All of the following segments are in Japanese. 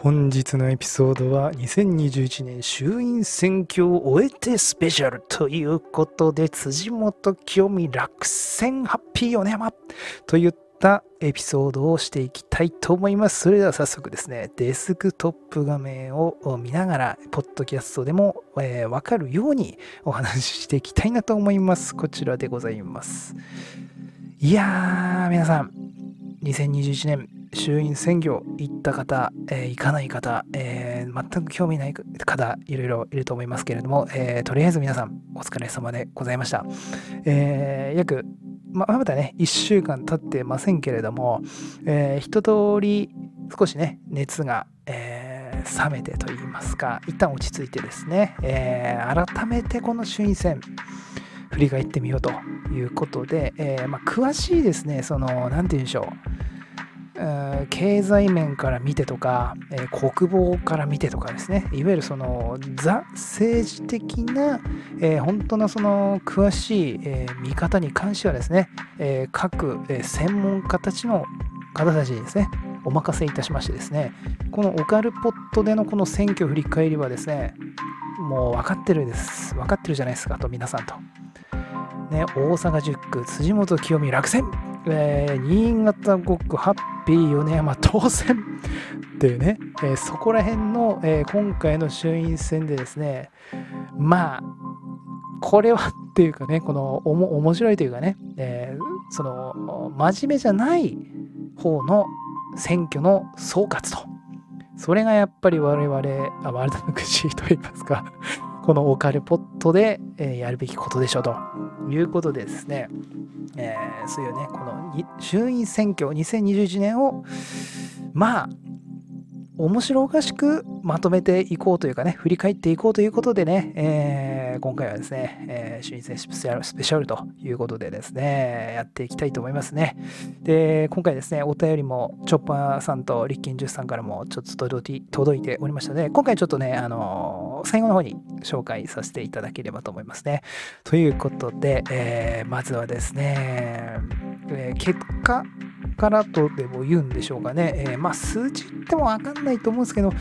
本日のエピソードは2021年衆院選挙を終えてスペシャルということで辻元清美落選ハッピー米山といったエピソードをしていきたいと思います。それでは早速ですね、デスクトップ画面を見ながら、ポッドキャストでも、えー、わかるようにお話ししていきたいなと思います。こちらでございます。いやー、皆さん、2021年衆院選挙行った方、えー、行かない方、えー、全く興味ない方、いろいろいると思いますけれども、えー、とりあえず皆さん、お疲れ様でございました。え約、ままだね、1週間経ってませんけれども、え一通り少しね、熱が、え冷めてと言いますか、一旦落ち着いてですね、え改めてこの衆院選、振り返ってみようということで、えまあ、詳しいですね、その、なんて言うんでしょう、経済面から見てとか、えー、国防から見てとかですね。いわゆるそのザ政治的な、えー、本当のその詳しい、えー、見方に関してはですね、え各、え専門家たちの方たちにですねお任せいたしましてですねこのオカルポットでのこの選挙振り返りはですねもう分かってるです。分かってるじゃないですかと皆さんと。ね、大阪10区辻元清美落選。えー、新潟5区ハッピー米山当選っていうね、えー、そこら辺の、えー、今回の衆院選でですね、まあ、これはっていうかね、このおも面白いというかね、えー、その真面目じゃない方の選挙の総括と。それがやっぱり我々、あワールドのくじといいますか。このオカルポットで、えやるべきことでしょうということでですね、えー、そういうね、この衆院選挙2021年を、まあ、面白おかしくまとめていこうというかね、振り返っていこうということでね、えー、今回はですね、えー、衆院選スペシャルスペシャルということでですね、やっていきたいと思いますね。で、今回ですね、お便りもチョッパーさんとリッキンジュスさんからもちょっと届いておりましたので、今回ちょっとね、あのー、最後の方に紹介させていただければと思いますね。ということで、えー、まずはですね、えー、結果からとでも言うんでしょうかね。えー、まあ、数字ってもわかんないと思うんですけど、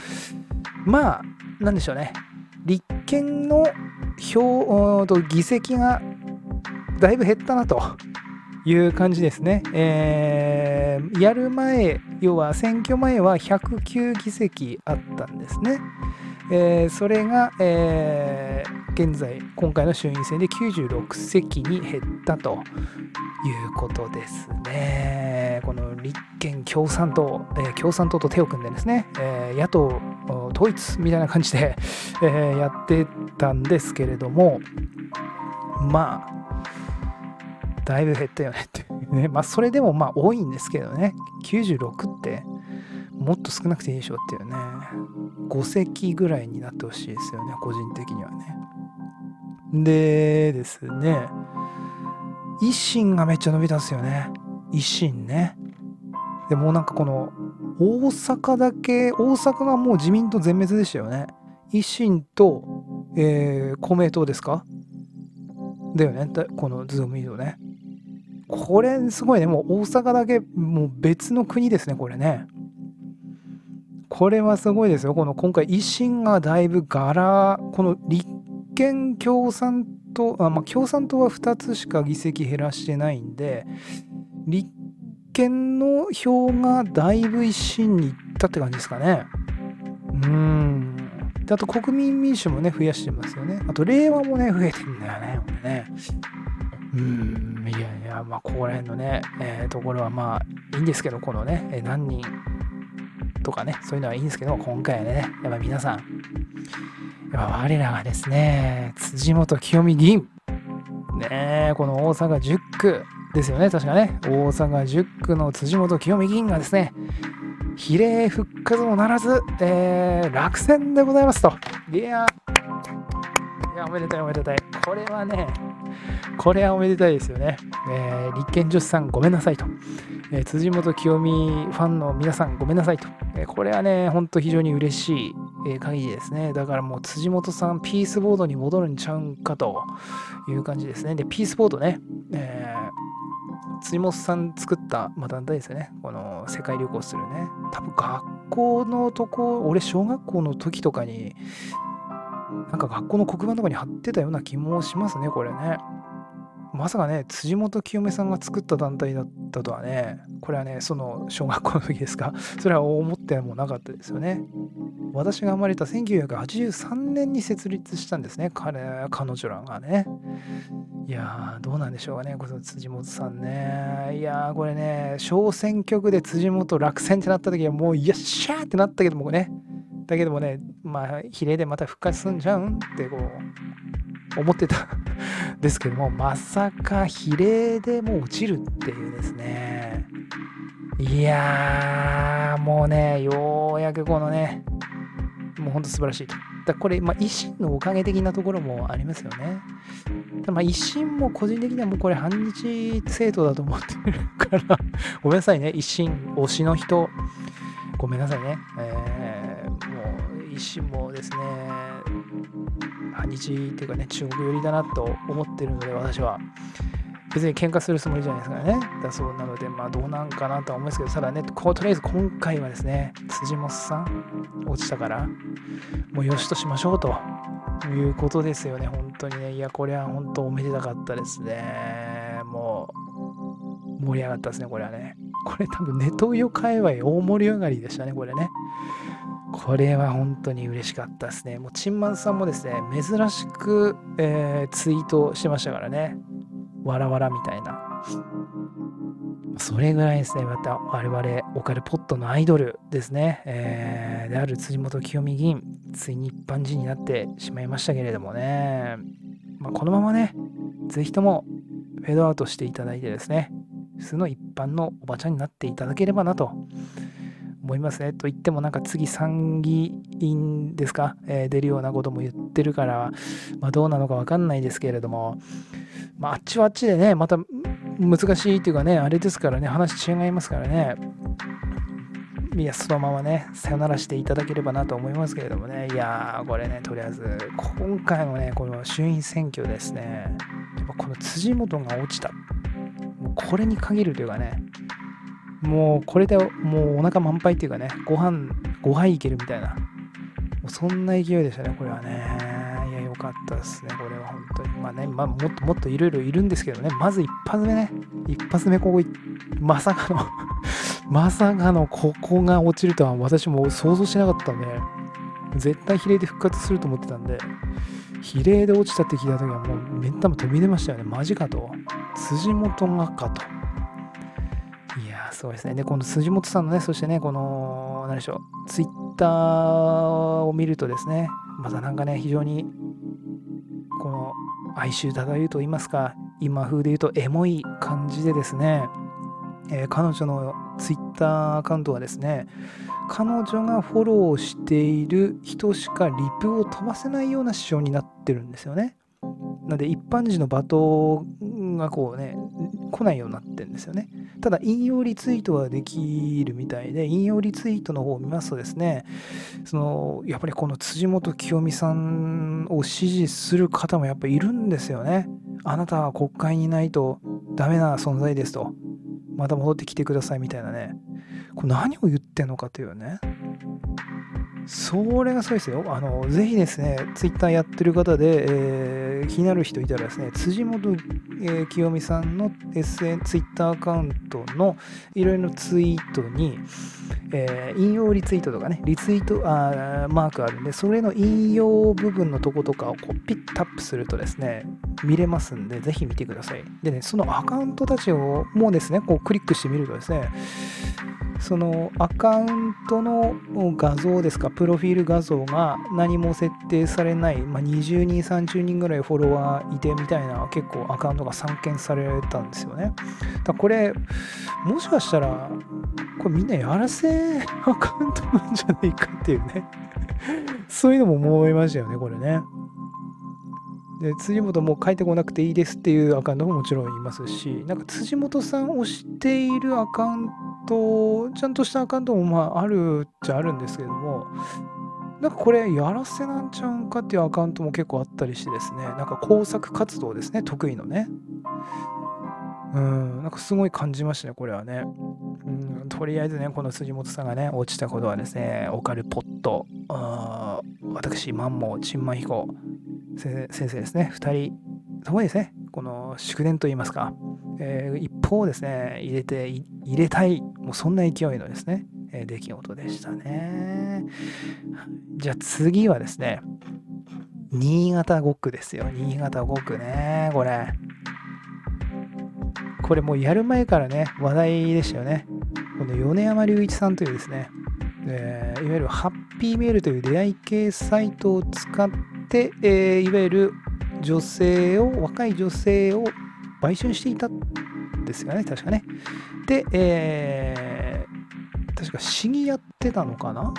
まあ、なんでしょうね。立憲の票と議席がだいぶ減ったなという感じですね。えー、やる前、要は選挙前は109議席あったんですね。えー、それが、えー、現在、今回の衆院選で96席に減ったということですね。この立憲共産党、えー、共産党と手を組んでですね、え野党統一みたいな感じで、えやってたんですけれども、まあ、だいぶ減ったよねっていうね。まあ、それでもまあ多いんですけどね。96って、もっと少なくていいでしょっていうね。5席ぐらいになってほしいですよね個人的にはね。でですね維新がめっちゃ伸びたんですよね。維新ね。でもなんかこの大阪だけ大阪がもう自民党全滅でしたよね。維新と、えー、公明党ですか？だよね。このズーム移動ね。これすごいね。もう大阪だけもう別の国ですねこれね。これはすごいですよ。この今回、維新がだいぶ柄、この立憲共産党、あまあ、共産党は2つしか議席減らしてないんで、立憲の票がだいぶ維新に行ったって感じですかね。うん。であと国民民主もね、増やしてますよね。あと令和もね、増えてんだよね、これね。うん、いやいや、まあ、ここら辺のね、えー、ところはまあ、いいんですけど、このね、え何人とかね、そういうのはいいんですけど、今回はね、やっぱ皆さん、やっぱ我らがですね、辻元清美議員、ねこの大阪10区ですよね、確かね、大阪10区の辻元清美議員がですね、比例復活もならず、えー、落選でございますと。いやー、おめでたいおめでたい。これはね、これはおめでたいですよね。えー、立憲女子さんごめんなさいと。えー、辻元清美ファンの皆さんごめんなさいと。えー、これはね、ほんと非常に嬉しい、えー、限りですね。だからもう辻元さんピースボードに戻るんちゃうんかという感じですね。で、ピースボードね、え辻本さん作った、まあ、団体ですよね。この世界旅行するね。多分学校のとこ、俺小学校の時とかに、なんか学校の黒板とかに貼ってたような気もしますね、これね。まさかね、辻元清美さんが作った団体だったとはね、これはね、その小学校の時ですか、それは思ってもなかったですよね。私が生まれた1983年に設立したんですね、彼彼女らがね。いやー、どうなんでしょうかね、この辻元さんね。いやー、これね、小選挙区で辻元落選ってなった時はもう、よっしゃーってなったけどもね、だけどもね、まあ、比例でまた復活すんじゃうん？ってこう、思ってた ですけども、まさか比例でもう落ちるっていうですね。いやー、もうね、ようやくこのね、もうほんと素晴らしい。だこれ、まあ、維新のおかげ的なところもありますよね。ただまあ維新も個人的にはもうこれ反日政党だと思ってるから、ごめんなさいね、維新推しの人、ごめんなさいね。えー、もう維新もですね、反日っていうかね、中国寄りだなと思ってるので、私は。別に喧嘩するつもりじゃないですからね。だそうなので、まあどうなんかなとは思いますけど、ただね、こうとりあえず今回はですね、辻本さん落ちたから、もうよしとしましょうということですよね、本当にね。いや、これは本当おめでたかったですね。もう、盛り上がったですね、これはね。これ多分ネトウヨ界隈大盛り上がりでしたね、これね。これは本当に嬉しかったですね。もう、チンマンさんもですね、珍しく、えー、ツイートしてましたからね。わらわらみたいな。それぐらいですね、また我々、オカルポットのアイドルですね、えー、である辻元清美議員、ついに一般人になってしまいましたけれどもね、まあ、このままね、ぜひともフェードアウトしていただいてですね、普通の一般のおばちゃんになっていただければなと思いますね。と言ってもなんか次参議院ですか、えー、出るようなことも言ってるから、まあ、どうなのか分かんないですけれども、まあ、あっちはあっちでね、また難しいっていうかね、あれですからね、話違いますからね。いや、そのままね、さよならしていただければなと思いますけれどもね、いやー、これね、とりあえず、今回のね、この衆院選挙ですね、やっぱこの辻元が落ちた。もうこれに限るというかね、もうこれでもうお腹満杯っていうかね、ご飯5杯いけるみたいな、そんな勢いでしたね、これはね。いや、よかったですね、これは本当に。まあね、まあ、もっともっといろいろいるんですけどね、まず一発目ね、一発目ここ、まさかの まさかのここが落ちるとは私も想像しなかったんで、絶対比例で復活すると思ってたんで、比例で落ちたって聞いた時はもう目ん玉飛び出ましたよね。マジかと。辻元がかと。そうですね。で、この辻元さんのね、そしてね、この、何でしょう、ツイッターを見るとですね、またなんかね、非常に、この、哀愁漂うと言いますか、今風で言うとエモい感じでですね、えー、彼女のツイッターアカウントはですね、彼女がフォローしている人しかリプを飛ばせないような仕様になってるんですよね。なので一般人の罵倒がこうね、来ないようになってるんですよね。ただ引用リツイートはできるみたいで、引用リツイートの方を見ますとですね、そのやっぱりこの辻元清美さんを支持する方もやっぱいるんですよね。あなたは国会にいないとダメな存在ですと。また戻ってきてくださいみたいなね。これ何を言ってんのかというね。それがそうですよ。あの、ぜひですね、ツイッターやってる方で、えー、気になる人いたらですね、辻元、えー、清美さんの SN、ツイッターアカウントのいろいろツイートに、えー、引用リツイートとかね、リツイートあーマークあるんで、それの引用部分のとことかをこうピッタップするとですね、見れますんで、ぜひ見てください。でね、そのアカウントたちをもうですね、こうクリックしてみるとですね、そのアカウントの画像ですか、プロフィール画像が何も設定されない、まあ、20人、30人ぐらいフォロワーいてみたいな結構アカウントが散見されたんですよね。だこれ、もしかしたら、これみんなやらせアカウントなんじゃないかっていうねそういうのも思いましたよね、これね。で辻元も書いてこなくていいですっていうアカウントももちろんいますし、なんか辻元さんを知っているアカウント、ちゃんとしたアカウントもまああるっちゃあるんですけども、なんかこれやらせなんちゃうんかっていうアカウントも結構あったりしてですね、なんか工作活動ですね、得意のね。うん、なんかすごい感じましたね、これはね。うん、とりあえずね、この辻元さんがね、落ちたことはですね、オカルポット、私、マンモ、陳万彦先生ですね、2人、そこですね、この祝電といいますか、えー、一方ですね、入れて、入れたい、もうそんな勢いのですね、え、出来事でしたね。じゃあ次はですね、新潟5区ですよ。新潟5区ね、これ。これもうやる前からね、話題でしたよね。この米山隆一さんというですね、えー、いわゆるハッピーメールという出会い系サイトを使って、えー、いわゆる女性を、若い女性を売春していたんですよね、確かね。で、えー、確か市議やってたのかな？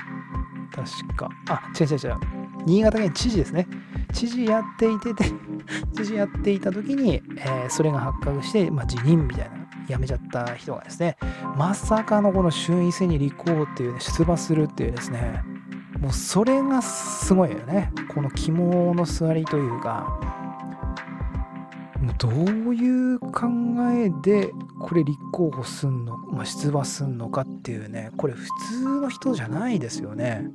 確か。あ、違う違う違う。新潟県知事ですね。知事やっていてて 知事やっていた時に、えー、それが発覚して、まあ、辞任みたいな、辞めちゃった人がですね、まさかのこの衆院選に立候補っていうね、出馬するっていうですね、もうそれがすごいよね。この肝の座りというか、どういう考えでこれ立候補すんの、まあ、出馬すんのかっていうね。これ普通の人じゃないですよね。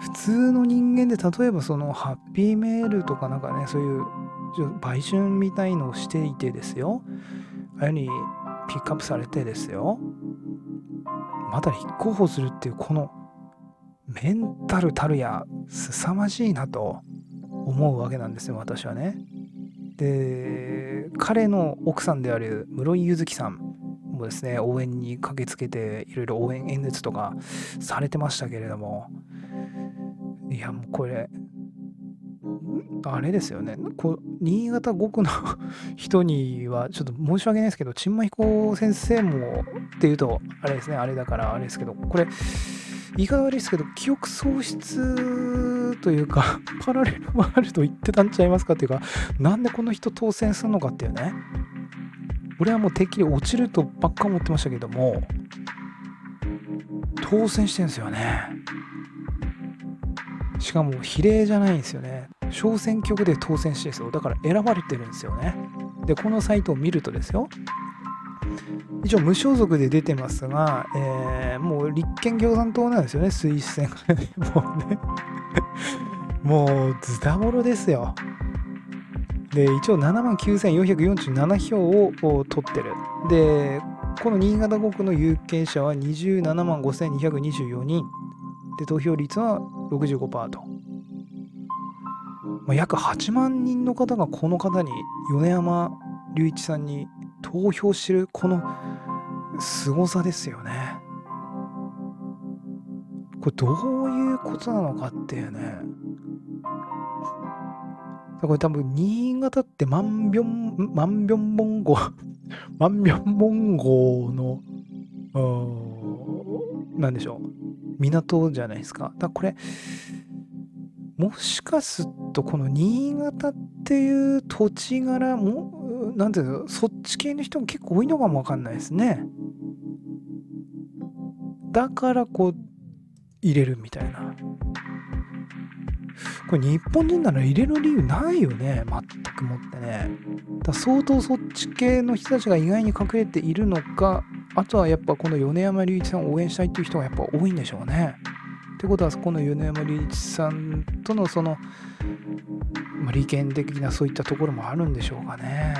普通の人間で例えばそのハッピーメールとかなんかねそういう売春みたいのをしていてですよ。ああいうにピックアップされてですよ。また立候補するっていうこのメンタルたるや凄まじいなと思うわけなんですよ私はね。で彼の奥さんである室井ゆずきさんもですね応援に駆けつけていろいろ応援演説とかされてましたけれどもいやもうこれあれですよねこう新潟5区の人にはちょっと申し訳ないですけど陳馬彦先生もっていうとあれですねあれだからあれですけどこれ言い方悪いですけど記憶喪失というか パラレルワールド言ってたんちゃいますかっていうかなんでこの人当選するのかっていうね。俺はもうてっきり落ちるとばっか思ってましたけども当選してんですよね。しかも比例じゃないんですよね。小選挙区で当選してですよ。だから選ばれてるんですよね。でこのサイトを見るとですよ一応無所属で出てますが、えー、もう立憲共産党なんですよね、推薦が。もうねもうズタボロですよ。で、一応7万9447票を取ってる。で、この新潟5区の有権者は27万5224人。で、投票率は65%と。まあ、約8万人の方がこの方に、米山隆一さんに投票してる、この凄さですよね。これどういうことなのかっていうね。これ多分新潟って万ン万ンモン号、万ンモン号の、なんでしょう、港じゃないですか。だこれ、もしかするとこの新潟っていう土地柄も、なんていうの、そっち系の人も結構多いのかもわかんないですね。だからこう入れるみたいな。これ日本人なら入れる理由ないよね。全くもってね。だ相当そっち系の人たちが意外に隠れているのかあとはやっぱこの米山隆一さんを応援したいっていう人がやっぱ多いんでしょうね。ってことはこの米山隆一さんとのその、まあ、利権的なそういったところもあるんでしょうかね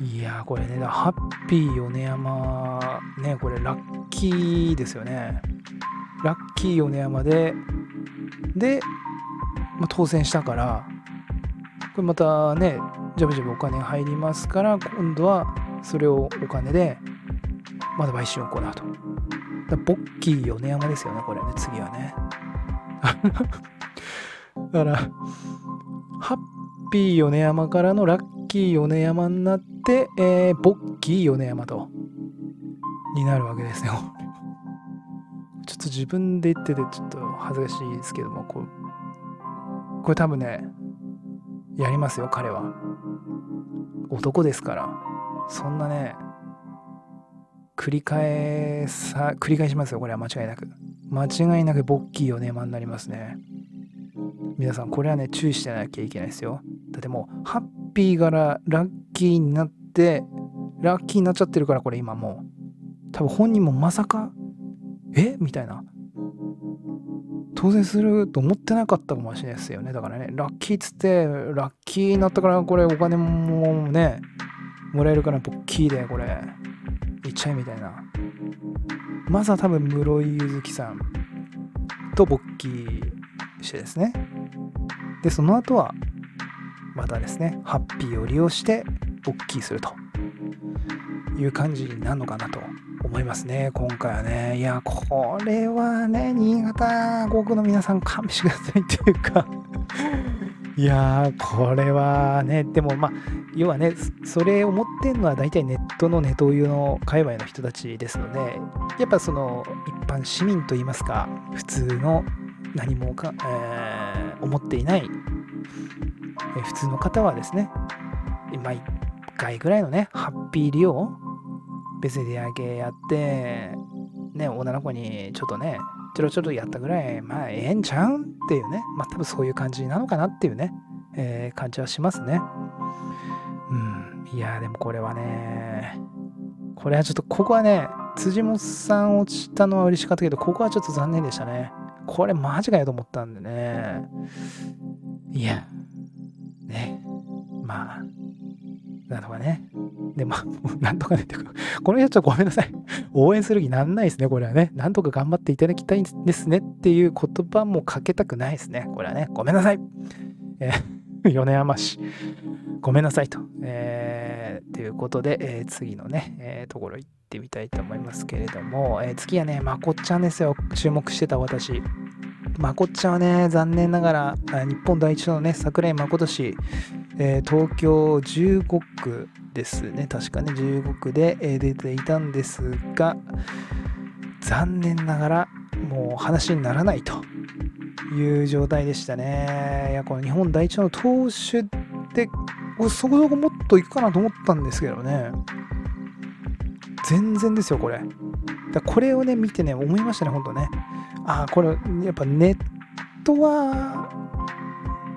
いやこれねハッピー米山ねこれラッキーですよね。ラッキー米山で、で、まあ、当選したから、これまたね、ジャブジャブお金入りますから、今度はそれをお金で、まだ買収を行うと。だボッキー米山ですよね、これね、次はね。だから、ハッピー米山からのラッキー米山になって、えー、ボッキー米山と。になるわけですよ。ちょっと自分で言っててちょっと恥ずかしいですけども、こう、これ多分ね、やりますよ、彼は。男ですから。そんなね、繰り返さ、繰り返しますよ、これは間違いなく。間違いなくボッキーをね、まになりますね。皆さん、これはね、注意してなきゃいけないですよ。だってもう、ハッピーからラッキーになって、ラッキーになっちゃってるから、これ今もう。多分本人もまさか、え？みたいな。当選すると思ってなかったかもしれないですよね。だからね、ラッキーっつって、ラッキーになったから、これお金もね、もらえるから、ポッキーで、これ、ちゃえみたいな。まずは多分、室井ゆずきさんと勃起してですね。で、その後は、またですね、ハッピーを利用して勃起するという感じになるのかなと思いますね、今回はね。いや、これはね、新潟航空の皆さん勘弁してくださいっていうかいやー、これはね、でもまあ、要はね、それを持ってんのは大体ネットのネトウユの界隈の人たちですので、やっぱその一般市民といいますか、普通の何もか、えー、思っていない、え、普通の方はですね、今1回ぐらいのね、ハッピー利用別に出上げやって、ね、女の子にちょっとね、ちょろちょろやったぐらい、まあ、ええんちゃうん？っていうね、まあ、多分そういう感じなのかなっていうね、えー、感じはしますね。うん、いや、でもこれはね、これはちょっと、ここはね、辻本さん落ちたのは嬉しかったけど、ここはちょっと残念でしたね。これマジかよと思ったんでね。いや、ね、まあ、なんとかね。で、まあ、なんとかねってこの人ちょっとごめんなさい。応援する気なんないですね、これはね。なんとか頑張っていただきたいんですねっていう言葉もかけたくないですね。これはね。ごめんなさい。えー、米山市。ごめんなさいと。えー、ということで、えー、次のね、えー、ところ行ってみたいと思いますけれども、えー、次はね、まこっちゃんですよ。注目してた私。まこっちゃんはね、残念ながら、日本第一のね、桜井誠氏、えー、東京15区ですね、確かね、15区で、出ていたんですが、残念ながら、もう話にならないという状態でしたね。いや、この日本第一の投手で、そこそこもっといくかなと思ったんですけどね、全然ですよ、これ。だこれをね、見てね、思いましたね、ほんとね。ああ、これ、やっぱネットは、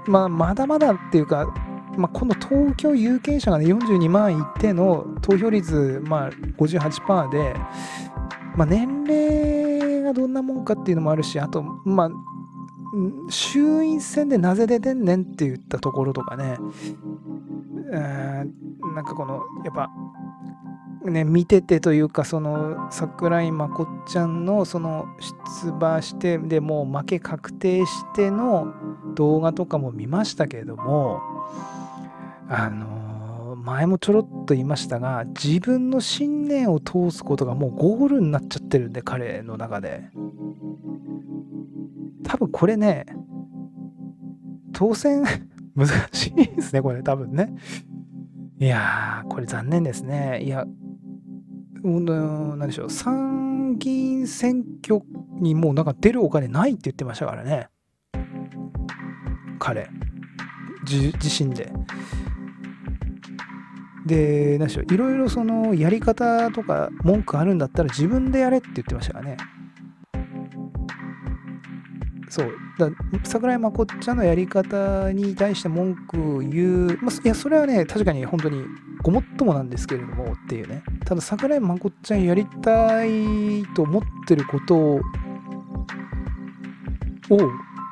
まあ、まだまだっていうか、まあ、この東京有権者がね、42万いっての投票率、まあ、58%で、まあ、年齢がどんなもんかっていうのもあるし、あと、まあ、衆院選でなぜ出てんねんって言ったところとかね、なんかこの、やっぱ、ね、見ててというかその桜井真子ちゃんのその出馬してでもう負け確定しての動画とかも見ましたけれどもあの前もちょろっと言いましたが自分の信念を通すことがもうゴールになっちゃってるんで彼の中で。多分これね当選 難しいですねこれ多分ね。いやーこれ残念ですね。いや何でしょう、参議院選挙にもうなんか出るお金ないって言ってましたからね。彼、自身で。で、何でしょう、いろいろそのやり方とか文句あるんだったら自分でやれって言ってましたからね。そう。だ桜井真子ちゃんのやり方に対して文句を言う、まあ、いや、それはね、確かに本当にごもっともなんですけれどもっていうね。ただ、桜井真子ちゃんやりたいと思ってることを、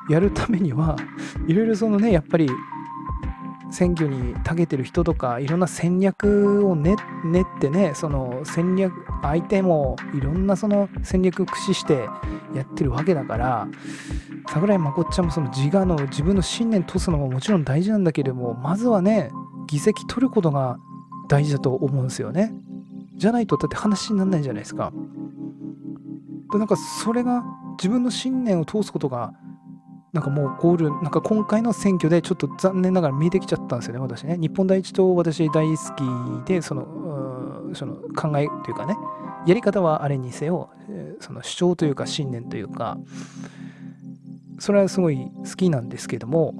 やるためには、いろいろそのね、やっぱり選挙に長けてる人とかいろんな戦略を練ってねその戦略相手もいろんなその戦略を駆使してやってるわけだから桜井真子ちゃんもその自我の自分の信念通すのももちろん大事なんだけれどもまずはね議席取ることが大事だと思うんですよね。じゃないとだって話にならないじゃないですかでなんかそれが自分の信念を通すことがなんかもうゴール、なんか今回の選挙でちょっと残念ながら見えてきちゃったんですよね、私ね。日本第一党、私大好きで、その、その考えというかね、やり方はあれにせよ、その主張というか信念というか、それはすごい好きなんですけども、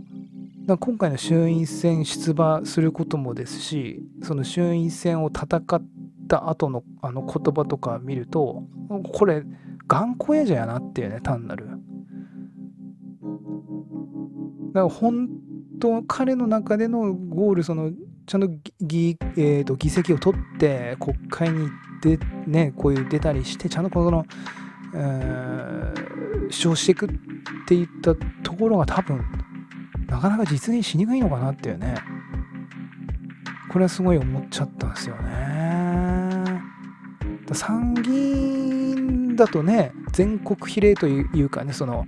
今回の衆院選出馬することもですし、その衆院選を戦った後のあの言葉とか見ると、これ、頑固やじゃやなっていうね、単なる。だから本当彼の中でのゴールそのちゃんと議,、えー、と議席を取って国会にで、ね、こういう出たりしてちゃんとこの、えー、主張していくっていったところが多分なかなか実現しにくいのかなっていうねこれはすごい思っちゃったんですよね。参議院だとね全国比例というかねその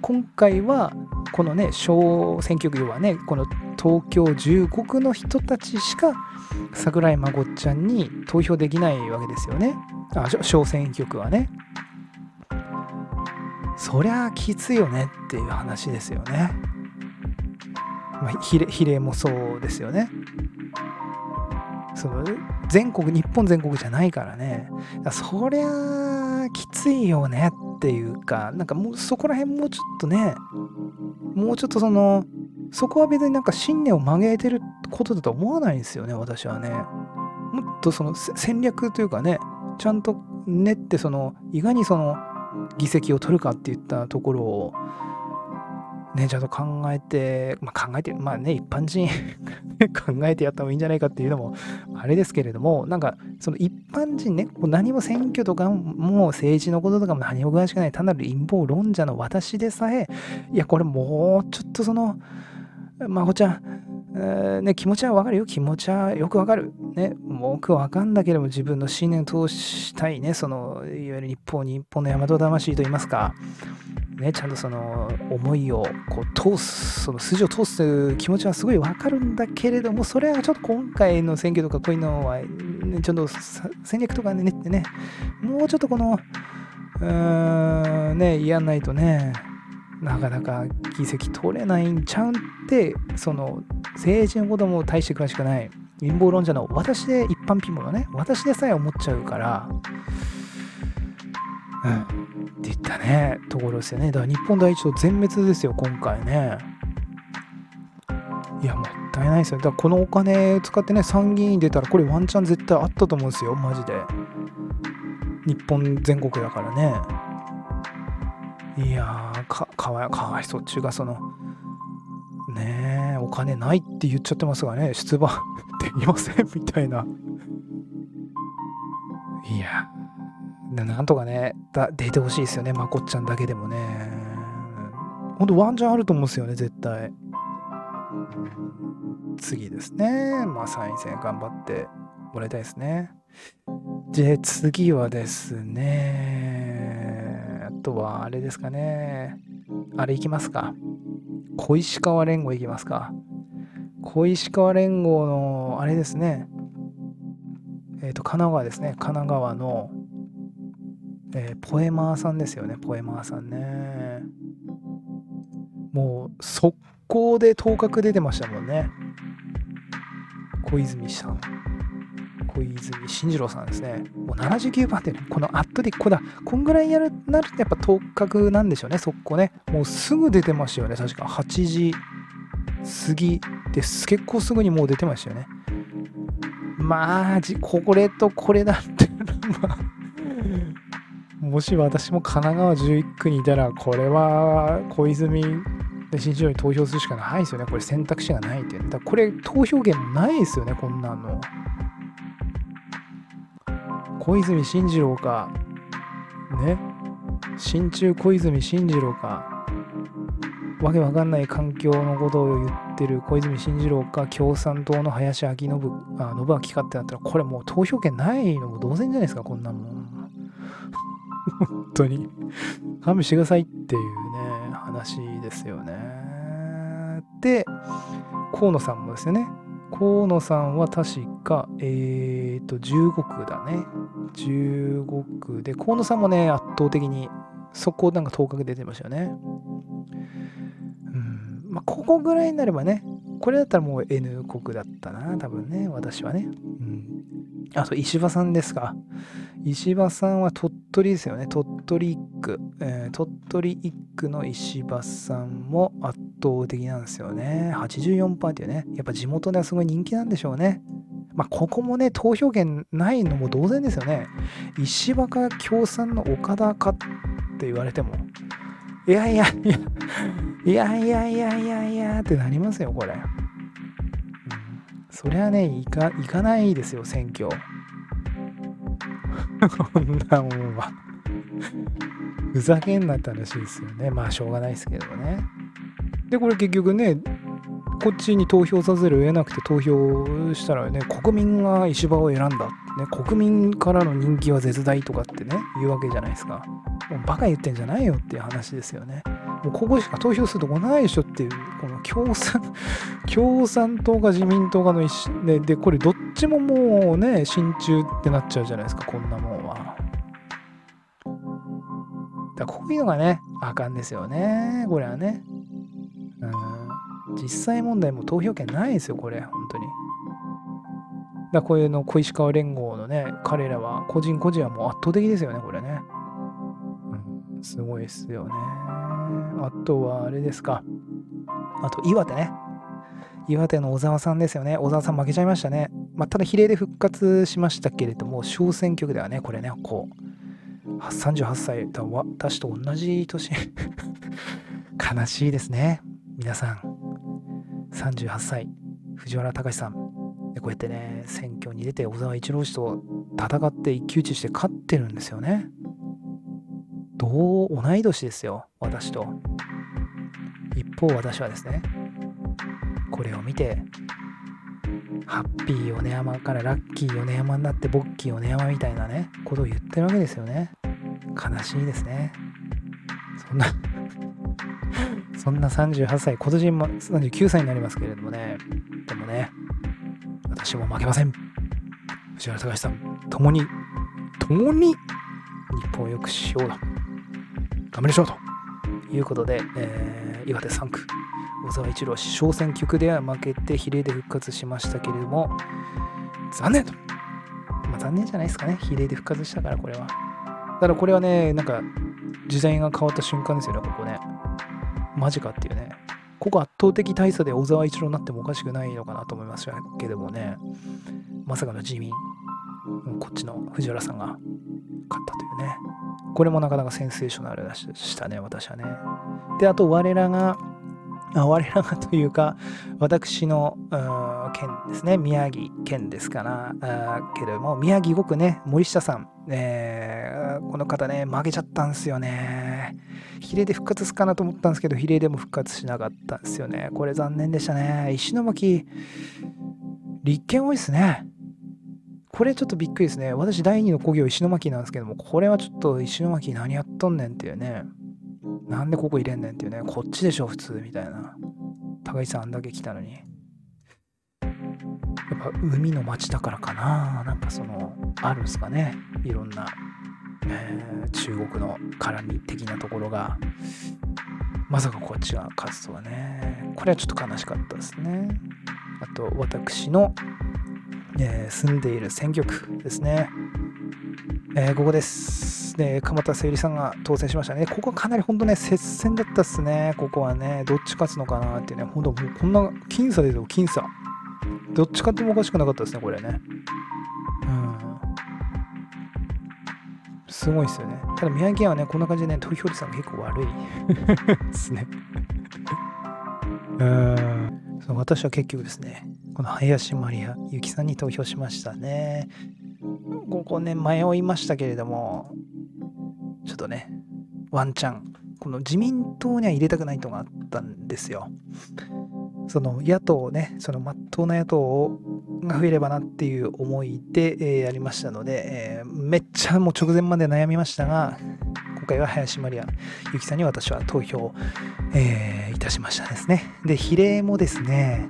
今回はこのね小選挙区要はねこの東京15区の人たちしか桜井真子ちゃんに投票できないわけですよね。あ小選挙区はね。そりゃきついよねっていう話ですよね、まあ、比例比例もそうですよね。その全国日本全国じゃないからね。そりゃきついよねっていうかなんかもうそこら辺もうちょっとねもうちょっとそのそこは別になんか信念を曲げてることだと思わないんですよね私はね。もっとその戦略というかねちゃんと練ってそのいかにその議席を取るかっていったところをね、ちゃんと考えて、まあ、考えて、まあね、一般人 考えてやった方がいいんじゃないかっていうのもあれですけれども、なんか、その一般人ね、何も選挙とかも政治のこととかも何も詳しくない、単なる陰謀論者の私でさえ、いや、これもうちょっとその、まほちゃん、えー、ね、気持ちはわかるよ。気持ちはよくわかる。ね、僕はわかんだけれども自分の信念を通したいね、その、いわゆる日本、日本の大和魂といいますか、ね、ちゃんとその思いをこう通す、その筋を通すという気持ちはすごいわかるんだけれども、それはちょっと今回の選挙とかこういうのは、ね、ちょっと戦略とかねってね、もうちょっとこの、うーん、ね、やんないとね、なかなか議席取れないんちゃうんって、その政治のことも大して詳しくない陰謀論者の私で一般ピンもね、私でさえ思っちゃうから、うん、って言ったね、ところですよね。だから日本第一党全滅ですよ、今回ね。いや、もったいないですよ。だからこのお金使ってね、参議院出たら、これワンチャン絶対あったと思うんですよ、マジで。日本全国だからね。いやー、かかわかわいそうっていうか、その、ねえ、お金ないって言っちゃってますがね、出馬できません？みたいな。いや、なんとかね、だ出てほしいですよね、まこっちゃんだけでもね。ほんとワンチャンあると思うんですよね、絶対。次ですね。まあ参院選頑張ってもらいたいですね。で、次はですね、あとはあれですかね。あれいきますか。小石川連合いきますか。小石川連合のあれですね。えっ、ー、と、神奈川ですね。神奈川のえー、ポエマーさんですよね、ポエマーさんね。もう、速攻で頭角出てましたもんね。小泉さん。小泉進次郎さんですね。もう79番で、ね、このアットで、こだ、こんぐらいやるなるとやっぱ頭角なんでしょうね、速攻ね。もうすぐ出てましたよね、確か。8時過ぎです。結構すぐにもう出てましたよね。まあ、これとこれだって、ま あもし私も神奈川11区にいたら、これは小泉で新庄に投票するしかないですよね。これ選択肢がないって。だこれ投票権ないですよね、こんなの。小泉進次郎か、ね、新中小泉進次郎か、わけわかんない環境のことを言ってる小泉進次郎か、共産党の林明信あ信明かってなったら、これもう投票権ないのも同然じゃないですか、こんなもん。本当に。勘弁してくださいっていうね、話ですよね。で、河野さんもですよね。河野さんは確か、えっ、ー、と、15区だね。15区で、河野さんもね、圧倒的に、そこなんか頭角出てましたよね。うん。まあ、ここぐらいになればね、これだったらもう N 国だったな、多分ね、私はね。うん。あと、石破さんですか。石破さんは鳥取ですよね。鳥取1区。えー、鳥取1区の石破さんも圧倒的なんですよね。84%っていうね。やっぱ地元ではすごい人気なんでしょうね。まあ、ここもね、投票権ないのも同然ですよね。石破か共産の岡田かって言われても、いやいやいや、いやいやいやいやいやってなりますよ、これ。そりゃね、行か行かないですよ、選挙。こんなもんはふざけんなって話ですよね。まあ、しょうがないですけどね。で、これ結局ね、こっちに投票させるを得なくて投票したらね、国民が石破を選んだ。ね、国民からの人気は絶大とかってね、言うわけじゃないですか。もうバカ言ってんじゃないよっていう話ですよね。もうここしか投票するとこないでしょっていう、この共産、共産党か自民党かの一で、で、これどっちももうね、親中ってなっちゃうじゃないですか、こんなもんは。だこういうのがね、あかんですよね、これはね。実際問題も投票権ないですよ、これ、本当に。だこういうの小石川連合のね、彼らは、個人個人はもう圧倒的ですよね、これね。うん、すごいですよね。あとは、あれですか。あと、岩手ね。岩手の小沢さんですよね。小沢さん負けちゃいましたね。まあ、ただ比例で復活しましたけれども、小選挙区ではね、これね、こう、38歳、私と同じ年 悲しいですね。皆さん、38歳、藤原隆さん、こうやってね、選挙に出て小沢一郎氏と戦って一騎打ちして勝ってるんですよね。どう、同い年ですよ、私と。一方、私はですね、これを見て、ハッピー米山からラッキー米山になってボッキー米山みたいなね、ことを言ってるわけですよね。悲しいですね。そんなそんな38歳、今年も39歳になりますけれどもね、でもね、私も負けません。藤原隆さん、共に、共に日本を良くしようと。頑張りましょうということで、えー、岩手3区、小沢一郎、小選挙区では負けて比例で復活しましたけれども、残念と。まあ、残念じゃないですかね、比例で復活したから、これは。ただこれはね、なんか、時代が変わった瞬間ですよね、ここね。マジかっていうね。ここ圧倒的大差で小沢一郎になってもおかしくないのかなと思いましたけどもね、まさかの自民、こっちの藤原さんが勝ったというね。これもなかなかセンセーショナルでしたね、私はね。で、あと我らが、我らがというか、私の県ですね、宮城県ですから、けれども、宮城5区ね、森下さん、えー、この方ね、負けちゃったんですよね。比例で復活すかなと思ったんですけど、比例でも復活しなかったんですよね。これ残念でしたね。石巻、立憲多いですね。これちょっとびっくりですね。私、第2の工業石巻なんですけども、これはちょっと石巻何やっとんねんっていうね。なんでここ入れんねんっていうね。こっちでしょ、普通みたいな。高市さんあんだけ来たのに。やっぱ海の町だからかな。なんかその、あるんすかね。いろんな、えー、中国の絡み的なところが。まさかこっちが勝つとはね。これはちょっと悲しかったですね。あと、私の、えー、住んでいる選挙区ですね。えー、ここです。で、鎌田誠里さんが当選しましたね。ここはかなり本当ね、接戦だったっすね。ここはね、どっち勝つのかなってね、本当もうこんな僅差ですよ、僅差。どっち勝ってもおかしくなかったですね、これね。うん。すごいですよね。ただ宮城県はね、こんな感じでね、投票率が結構悪いですね。うん。私は結局ですね、この林マリアゆきさんに投票しましたね。ここね、迷いましたけれども、ちょっとね、ワンチャン、この自民党には入れたくないとがあったんですよ。その野党ね、そのまっとうな野党が増えればなっていう思いで、えー、やりましたので、えー、めっちゃもう直前まで悩みましたが、今回は林マリアゆきさんに私は投票、えー、いたしましたですね。で、比例もですね、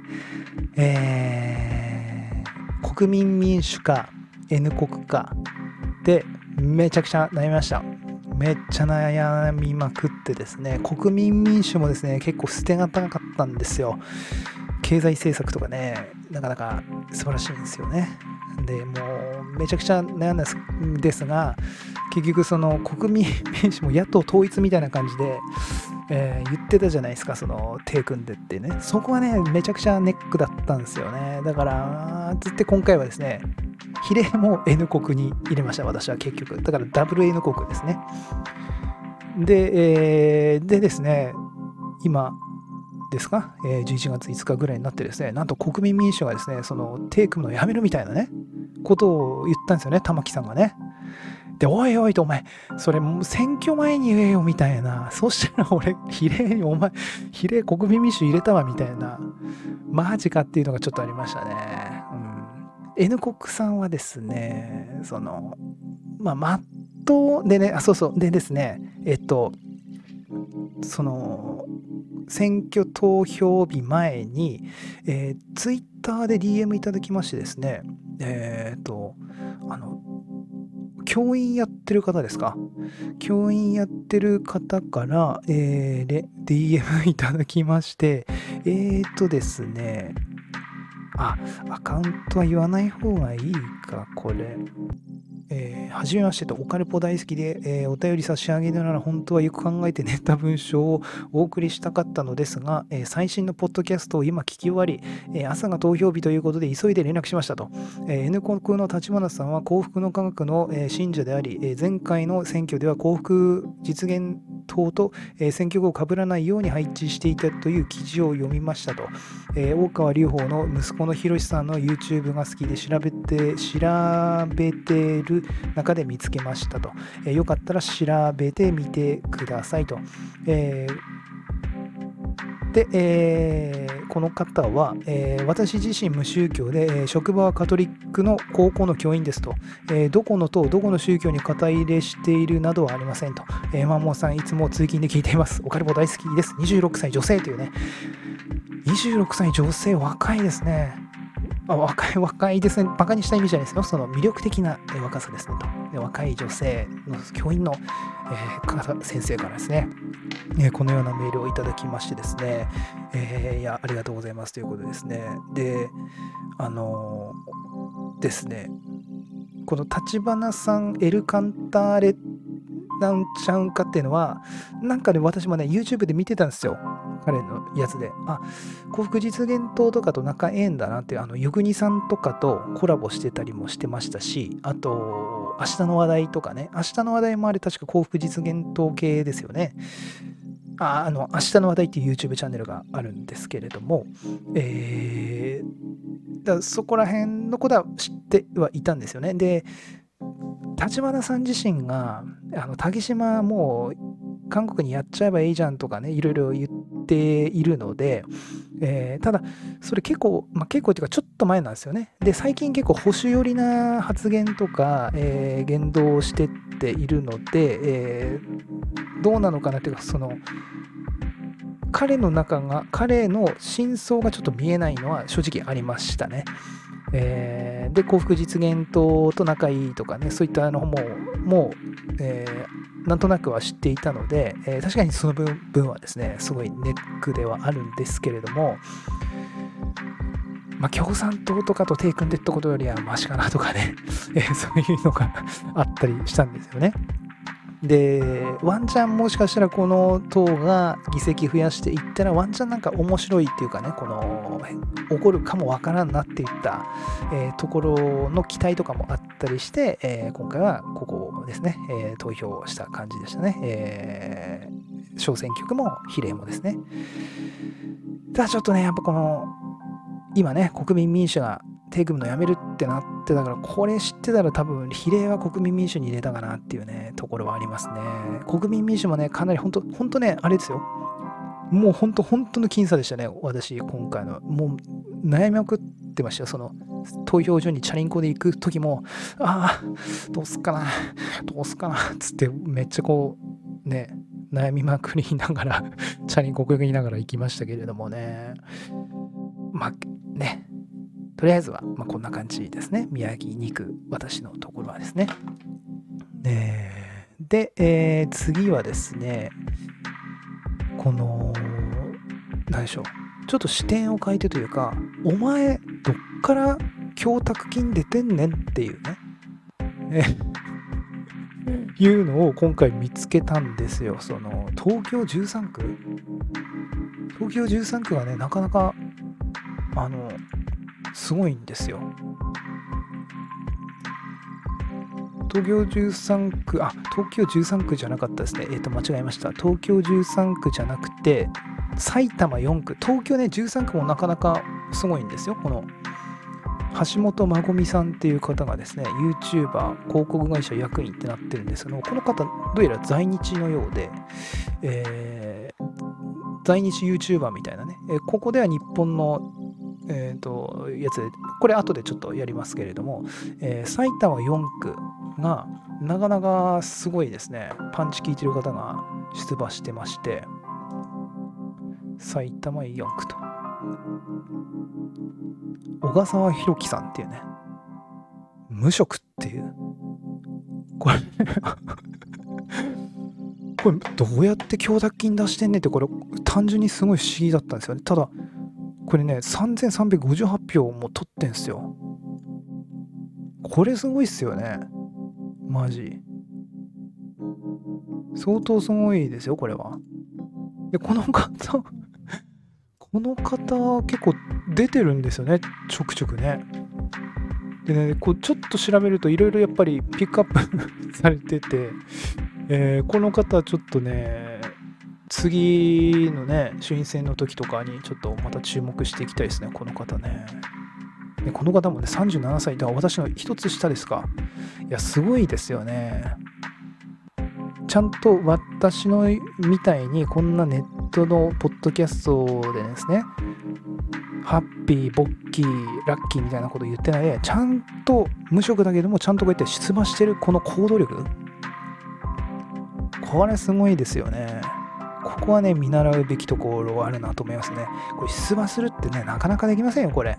えー、国民民主化、N 国化でめちゃくちゃ悩みました。めっちゃ悩みまくってですね、国民民主もですね、結構捨てがたかったんですよ。経済政策とかね、なかなか素晴らしいんですよね。で、もうめちゃくちゃ悩んだんですが、結局その国民民主も野党統一みたいな感じで、えー、言ってたじゃないですか、その手組んでってね。そこはね、めちゃくちゃネックだったんですよね。だから、つって今回はですね、比例も N 国に入れました、私は結局。だからダブル N 国ですね。で、えー、でですね、今、ですか、えー、11月5日ぐらいになってですね、なんと国民民主がですね、そのテイクのやめるみたいなね、ことを言ったんですよね、玉木さんがね。で、おいおいと、お前、それ選挙前に言えよみたいな。そしたら俺、比例に、お前、比例国民民主入れたわみたいな。マジかっていうのがちょっとありましたね。うん。N 国さんはですね、その、まあ、まっとう、でね、あ、そうそう、でですね、えっと、その、選挙投票日前に、えー、ツイッターで DM いただきましてですね、えっ、と、あの、教員やってる方ですか？教員やってる方から、えー、DM いただきまして、えーとですね、あ、アカウントは言わない方がいいか、これ。えー、はじめましてと、オカルポ大好きで、えー、お便り差し上げるなら本当はよく考えて練った文章をお送りしたかったのですが、えー、最新のポッドキャストを今聞き終わり、え朝が投票日ということで急いで連絡しましたと。え N 国の立花さんは幸福の科学の、え信者であり、え前回の選挙では幸福実現党と、え選挙区をかぶらないように配置していたという記事を読みましたと。え大川隆法の息子の博さんの YouTube が好きで調べて、調べてる中で見つけましたと。えー、よかったら調べてみてくださいと。えーで、えー、この方は、えー、私自身無宗教で、え、職場はカトリックの高校の教員ですと、えどこの党、どこの宗教に肩入れしているなどはありませんと、えマンモンさんいつも通勤で聞いています。お金も大好きです。26歳女性というね、26歳女性若いですね。まあ、若い、若いですね。バカにした意味じゃないですよ。その魅力的な若さですねと。若い女性の教員の、えー、先生からですね、えー、このようなメールをいただきましてですね、えー、いや、ありがとうございますということですね。で、あのですね、この立花さん、エルカンターレなんちゃうんかっていうのは、なんかね、私もね、YouTube で見てたんですよ。彼のやつで、あ、幸福実現党とかと仲ええんだなっていう、あの、ゆぐにさんとかとコラボしてたりもしてましたし、あと、明日の話題とかね、明日の話題もあれ確か幸福実現党系ですよね。ああの、明日の話題っていう YouTube チャンネルがあるんですけれども、えー、だそこら辺のことは知ってはいたんですよね。で、立花さん自身が、あの竹島もう韓国にやっちゃえばいいじゃんとかね、いろいろ言っているので、えー、ただ、それ結構、まあ、結構っていうかちょっと前なんですよね。で、最近結構保守寄りな発言とか、えー、言動をしてっているので、えー、どうなのかなっていうか、その、彼の中が、彼の真相がちょっと見えないのは正直ありましたね。えー、で幸福実現党と仲いいとかねそういったのももう、えー、なんとなくは知っていたので、えー、確かにその部分はですねすごいネックではあるんですけれどもまあ、共産党とかと手組んでったことよりはマシかなとかね、えそういうのがあったりしたんですよね。で、ワンチャンもしかしたらこの党が議席増やしていったら、ワンチャンなんか面白いっていうかね、この、起こるかもわからんなっていった、えー、ところの期待とかもあったりして、えー、今回はここですね、えー、投票した感じでしたね。え小選挙区も比例もですね。ただちょっとね、やっぱこの、今ね、国民民主が手組むのやめるってなってたから、これ知ってたら多分、比例は国民民主に入れたかなっていうね、ところはありますね。国民民主もね、かなり本当、本当ね、あれですよ。もう本当、本当の僅差でしたね、私、今回の。もう悩みまくってましたよ。その、投票所にチャリンコで行く時も、ああ、どうすっかな、どうすっかな、つって、めっちゃこう、ね、悩みまくりながら、チャリンコこぎながら行きましたけれどもね。まあ、ね、とりあえずは、まあ、こんな感じですね。宮城2区、私のところはですね。えー、で、えー、次はですね、この、何でしょう。ちょっと視点を変えてというか、お前、どっから供託金出てんねんっていうね。えいうのを今回見つけたんですよ。その、東京13区？東京13区はね、なかなか、あの、すごいんですよ。東京13区、あ、東京13区じゃなかったですね。えっ、ー、と、間違えました。東京13区じゃなくて、埼玉4区、東京ね、13区もなかなかすごいんですよ。この橋本まごみさんっていう方がですね、YouTuber、広告会社役員ってなってるんですけどこの方、どうやら在日のようで、えー、在日 YouTuber みたいなね、えー、ここでは日本のえーと、やつで、これ後でちょっとやりますけれども、えー、埼玉4区がなかなかすごいですね、パンチ効いてる方が出馬してまして、埼玉4区と。小笠原弘樹さんっていうね、無職っていう。これこれどうやって供託金出してんねってこれ単純にすごい不思議だったんですよね。ただこれね3358票も取ってんすよ。これすごいっすよね。マジ。相当すごいですよ、これは。で、この方この方結構出てるんですよね、ちょくちょくね。でね、こうちょっと調べるといろいろやっぱりピックアップ されてて、えー、この方ちょっとね、次のね、衆院選の時とかにちょっとまた注目していきたいですね、この方ね。でこの方もね、37歳、だから私の一つ下ですか。いや、すごいですよね。ちゃんと私のみたいにこんなネットのポッドキャストでですね、ハッピー、ボッキー、ラッキーみたいなこと言ってないで、ちゃんと無職だけども、ちゃんとこうやって出馬してるこの行動力。これすごいですよね。ここはね、見習うべきところはあるなと思いますね。これ出馬するってね、なかなかできませんよ、これ。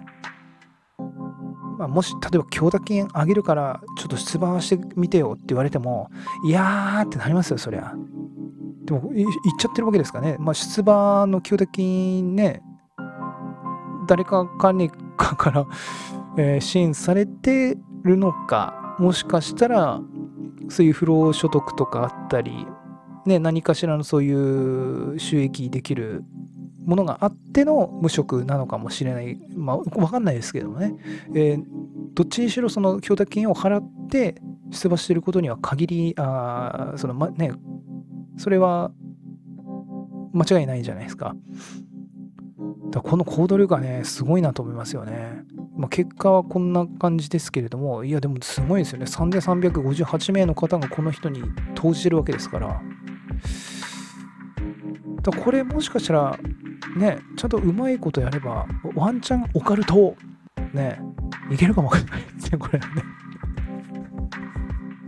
まあ、もし、例えば、供託金あげるから、ちょっと出馬してみてよって言われても、いやーってなりますよ、そりゃ。でも、言っちゃってるわけですかね。まあ、出馬の供託金ね、誰かかにかから、えー、支援されてるのか、もしかしたら、そういう不労所得とかあったり、ね、何かしらのそういう収益できるものがあっての無職なのかもしれない、まあ、分かんないですけどもね、えー、どっちにしろその供託金を払って出馬していることには限り、あそのまね、それは間違いないじゃないですか。だこの行動力がね、すごいなと思いますよね。まあ、結果はこんな感じですけれども、いや、でもすごいですよね。3358名の方がこの人に投じてるわけですから。だこれもしかしたらねちゃんとうまいことやればワンチャンオカルトねいけるかもわかんないですねこれはね。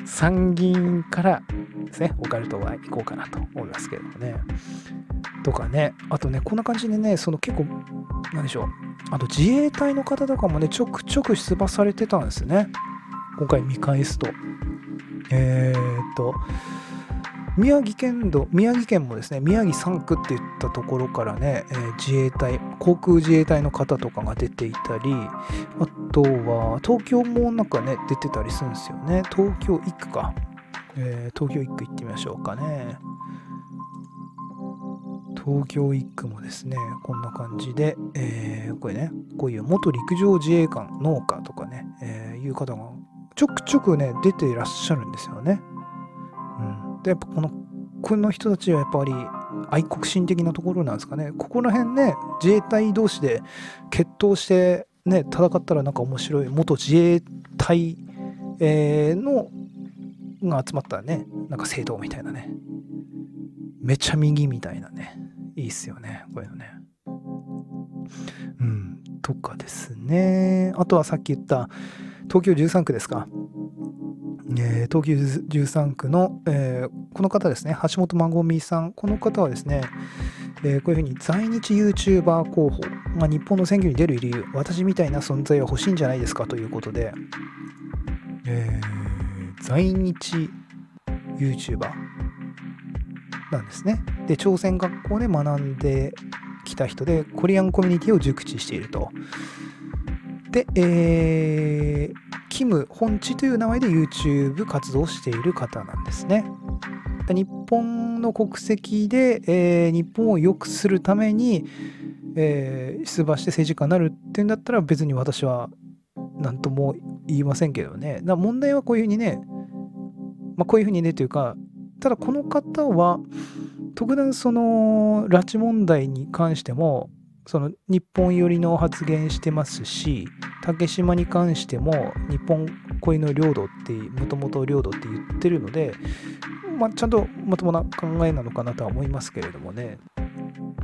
参議院からですねオカルトは行こうかなと思いますけれどもね。とかね。あとねこんな感じでねその結構何でしょう。あと自衛隊の方とかもねちょくちょく出馬されてたんですね。今回見返すと。えー、っと宮城県道宮城県もですね宮城3区っていったところからね、えー、自衛隊航空自衛隊の方とかが出ていたりあとは東京もなんかね出てたりするんですよね。東京1区か、えー、東京1区行ってみましょうかね。東京1区もですねこんな感じで、えー、これねこういう元陸上自衛官農家とかね、え、いう方がちょくちょくね出ていらっしゃるんですよね。でやっぱこのこの人たちはやっぱり愛国心的なところなんですかね。ここら辺ね自衛隊同士で決闘してね戦ったらなんか面白い元自衛隊、えー、のが集まったね。なんか政党みたいなね。めちゃ右みたいなね。いいっすよねこういうのね。うんとかですね。あとはさっき言った東京13区ですか。えー、東急13区の、えー、この方ですね、橋本まごみさん、この方はですね、えー、こういうふうに在日 YouTuber 候補、まあ、日本の選挙に出る理由、私みたいな存在は欲しいんじゃないですか？ということで、えー、在日 YouTuber なんですね。で、朝鮮学校で学んできた人で、コリアンコミュニティを熟知していると。で、えー、キム本地という名前で YouTube 活動をしている方なんですね。日本の国籍で、えー、日本を良くするために、えー、出馬して政治家になるっていうんだったら別に私は何とも言いませんけどね。だ問題はこういうふうにね、まあ、こういうふうにねというか、ただこの方は特段その拉致問題に関してもその日本寄りの発言してますし竹島に関しても日本恋の領土ってもともと領土って言ってるので、まあ、ちゃんとまともな考えなのかなとは思いますけれどもね、うん、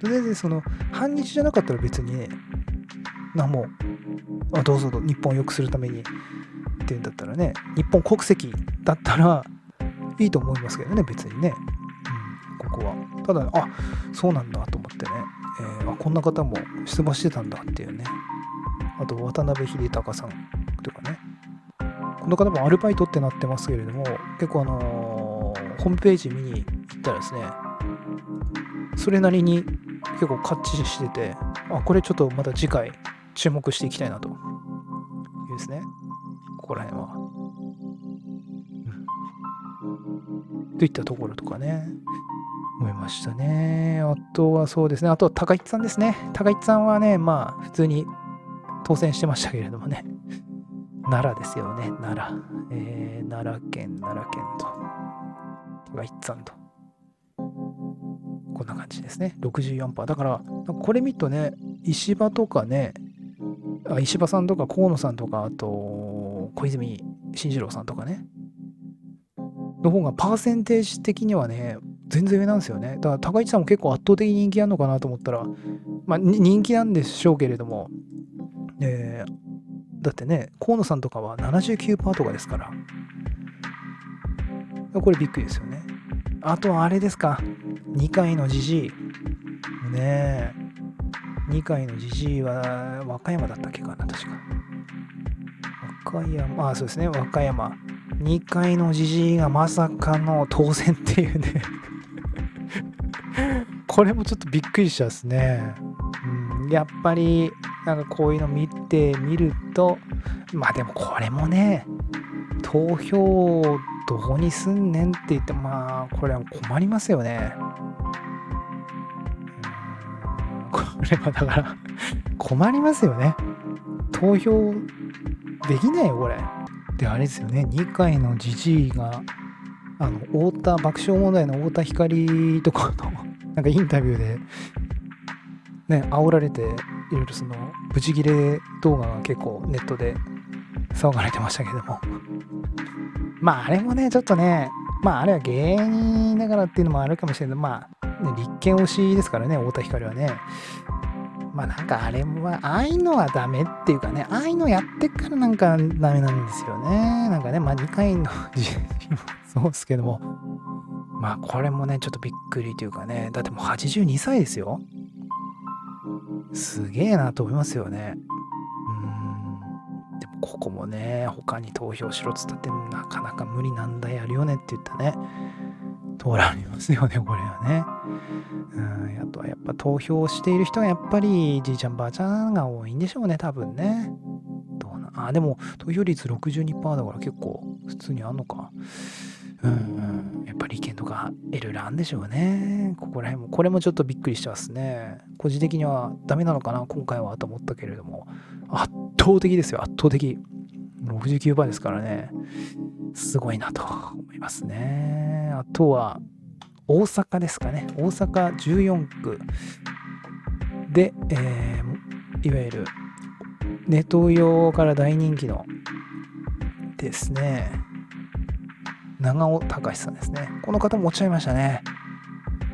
とりあえずその反日じゃなかったら別にね何もあどうぞ日本を良くするためにっていうんだったらね日本国籍だったらいいと思いますけどね別にね、こは。ただあそうなんだと思ってね、えー、あこんな方も出馬してたんだっていうね。あと渡辺秀隆さんとかね。この方もアルバイトってなってますけれども結構あのー、ホームページ見に行ったらですねそれなりに結構カッチしててあこれちょっとまた次回注目していきたいなと。いうですね。ここら辺は、といったところとかね。思いましたね。あとはそうですね。あとは高市さんですね。高市さんはねまあ普通に当選してましたけれどもね。奈良ですよね。奈良、えー、奈良県奈良県と。高市さんと。こんな感じですね。64%だからこれ見るとね石破とかねあ石破さんとか河野さんとかあと小泉進次郎さんとかね。の方がパーセンテージ的にはね全然上なんですよね。だから高市さんも結構圧倒的に人気あるのかなと思ったらまあ人気なんでしょうけれども、えー、だってね河野さんとかは79%とかですから。これびっくりですよね。あとはあれですか。2回のじじい。ねえ。2回のじじいは和歌山だったっけかな、確か。和歌山、あ、そうですね、和歌山。2回のじじいがまさかの当選っていうね。これもちょっとびっくりしたですね。うん、やっぱり、なんかこういうの見てみると、まあでもこれもね、投票どこにすんねんって言って、まあこれは困りますよね。これはだから困りますよね。投票できないよ、これ。で、あれですよね、2回のじじいが、あの、太田、爆笑問題の太田光とかの、なんかインタビューで、ね、煽られて、いろいろその、ブチギレ動画が結構ネットで騒がれてましたけども。まあ、あれもね、ちょっとね、まあ、あれは芸人だからっていうのもあるかもしれないけど、まあ、ね、立憲推しですからね、太田光はね。まあなんかあれは、ああいうのはダメっていうかね、ああいうのやってからなんかダメなんですよね。なんかね、まあ2回の そうですけども、まあこれもね、ちょっとびっくりというかね、だってもう82歳ですよ。すげえなと思いますよね。うん。でもここもね、他に投票しろっつったってなかなか無理なんだやるよねって言ったね。通られますよね、これはね。うん、あとはやっぱ投票している人がやっぱりじいちゃんばあちゃんが多いんでしょうね、多分ね。どうなあ、でも投票率62%だから結構普通にあんのか。うん、やっぱり意見とかいろいろあるんでしょうね。ここら辺も、これもちょっとびっくりしてますね。個人的にはダメなのかな、今回はと思ったけれども、圧倒的ですよ、圧倒的。69%ですからね。すごいなと思いますね。あとは、大阪ですかね。大阪14区で、えー、いわゆるネット用から大人気のですね、長尾隆さんですね。この方も落ちちゃいましたね。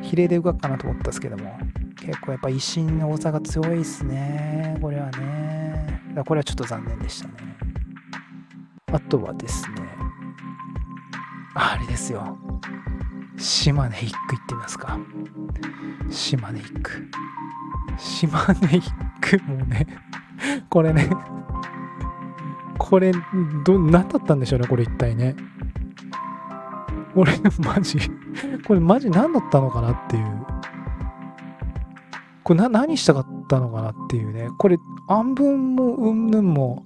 比例で動くかなと思ったんですけども、結構やっぱ維新の大阪強いですね。これはね。これはちょっと残念でしたね。あとはですね、あれですよ。島根一区行ってみますか。島根一区。島根一区もね、これね、これ、ど、何だったんでしょうね、これ一体ね。これ、マジ、これマジ何だったのかなっていう。これな、何したかったのかなっていうね。これ、暗文もうんぬんも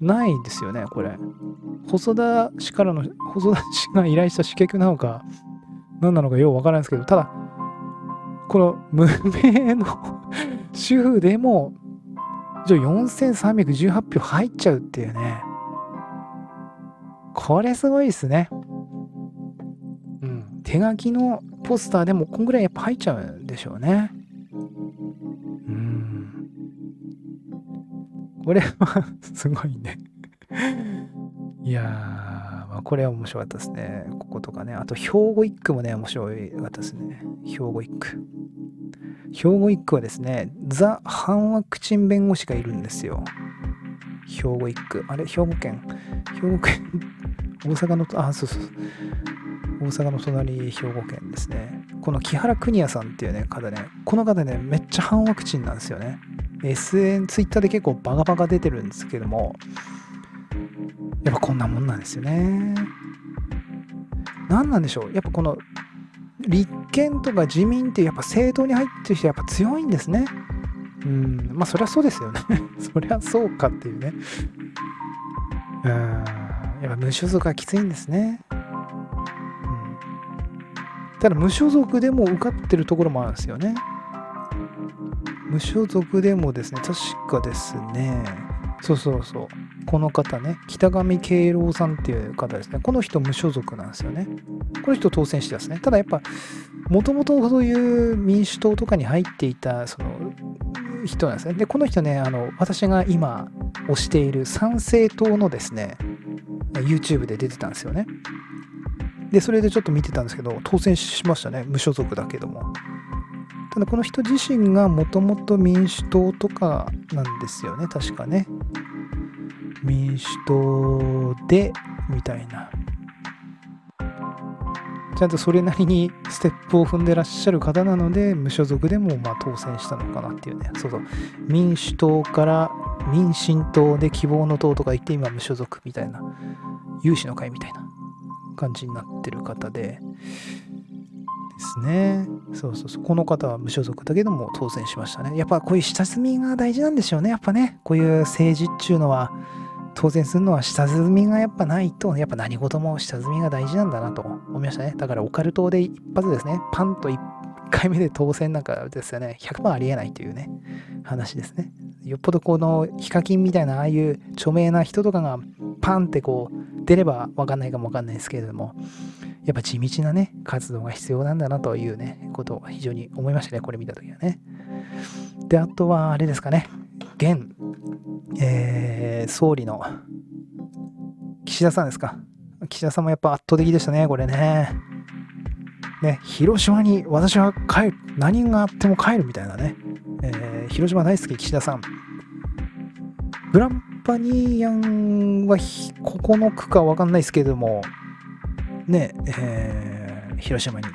ないんですよね、これ。細田氏からの、細田氏が依頼した刺客なのか、何なのかようわからないですけど、ただ、この無名の主婦でも、じゃ4318票入っちゃうっていうね。これすごいですね。手書きのポスターでもこんぐらいやっぱ入っちゃうんでしょうね。うん。これはすごいねいやー、まあ、これは面白かったですね。こことかね。あと、兵庫一区もね、面白かったですね。兵庫一区。兵庫一区はですね、ザ・反ワクチン弁護士がいるんですよ。兵庫一区。あれ？兵庫県？兵庫県？大阪の、あ、そうそうそう。大阪の隣、兵庫県ですね。この木原邦也さんっていうね、方ね、この方ね、めっちゃ反ワクチンなんですよね。SN、ツイッターで結構バカバカ出てるんですけども、やっぱこんなもんなんですよね。何なんでしょうやっぱこの立憲とか自民ってやっぱ政党に入ってる人やっぱ強いんですね。うん、まあそりゃそうですよね。そりゃそうかっていうね。うん、やっぱ無所属はきついんですね。ただ無所属でも受かってるところもあるんですよね。無所属でもですね、確かですね、そうそうそう。この方ね、北上敬郎さんっていう方ですね。この人無所属なんですよね。この人当選してますね。ただやっぱ、もともとそういう民主党とかに入っていた、その、人なんですね。で、この人ね、あの、私が今推している参政党のですね、YouTube で出てたんですよね。で、それでちょっと見てたんですけど、当選しましたね。無所属だけども。ただこの人自身がもともと民主党とかなんですよね、確かね。民主党で、みたいな。ちゃんとそれなりにステップを踏んでらっしゃる方なので、無所属でもまあ当選したのかなっていうね。そうそう。民主党から民進党で希望の党とか言って今無所属みたいな。有志の会みたいな感じになってる方で。ですね。そうそうそう。この方は無所属だけども当選しましたね。やっぱこういう下積みが大事なんでしょうね。やっぱね。こういう政治っていうのは。当選するのは下積みがやっぱないと、やっぱ何事も下積みが大事なんだなと思いましたね。だからオカルトで一発ですね、パンと1回目で当選なんかですよね、100%ありえないというね、話ですね。よっぽどこのヒカキンみたいなああいう著名な人とかがパンってこう出ればわかんないかもわかんないですけれども、やっぱ地道なね、活動が必要なんだなというね、ことを非常に思いましたね、これ見たときはね。で、あとはあれですかね、現えー、総理の岸田さんですか。岸田さんもやっぱ圧倒的でしたね、これね。ね、広島に私は帰る、何があっても帰るみたいなね。えー、広島大好き、岸田さん。グランパニーアンは9区か分かんないですけれども、ね、えー、広島に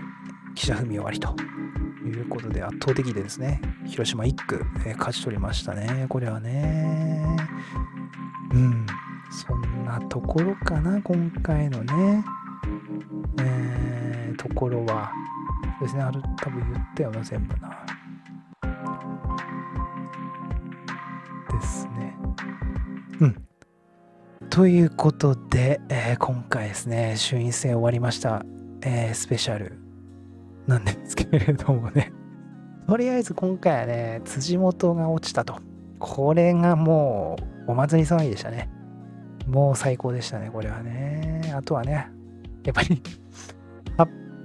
岸田文雄ありということで圧倒的でですね、広島1区、えー、勝ち取りましたね、これはね。うん、そんなところかな、今回のね、えー、ころは。そうですね、ある、多分言ったよな、全部な。ですね。うん。ということで、えー、今回ですね、衆院選終わりました、えー、スペシャルなんですけれどもね。とりあえず今回はね、辻元が落ちたと。これがもうお祭り騒ぎでしたね。もう最高でしたね、これはね。あとはね、やっぱり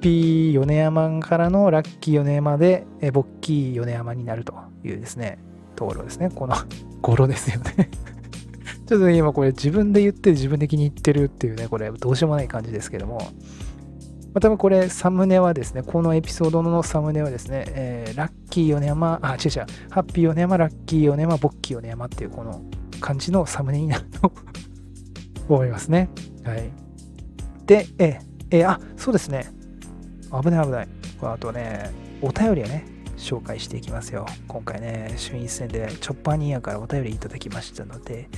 ピー米山からのラッキー米山で、えボッキー米山になるというですね、ところですね。この語呂ですよね ちょっと今これ自分で言って自分で気に入ってるっていうね、これどうしようもない感じですけども、まあ、多分これ、サムネはですね、このエピソードのサムネはですね、えー、ラッキー米山、あ、違う違う、ハッピー米山、ラッキー米山、ボッキー米山っていうこの感じのサムネになると 思いますね。はい。で、え、え、あ、そうですね。危ない危ない。あとね、お便りをね、紹介していきますよ。今回ね、衆院選でチョッパーニーヤからお便りいただきましたので、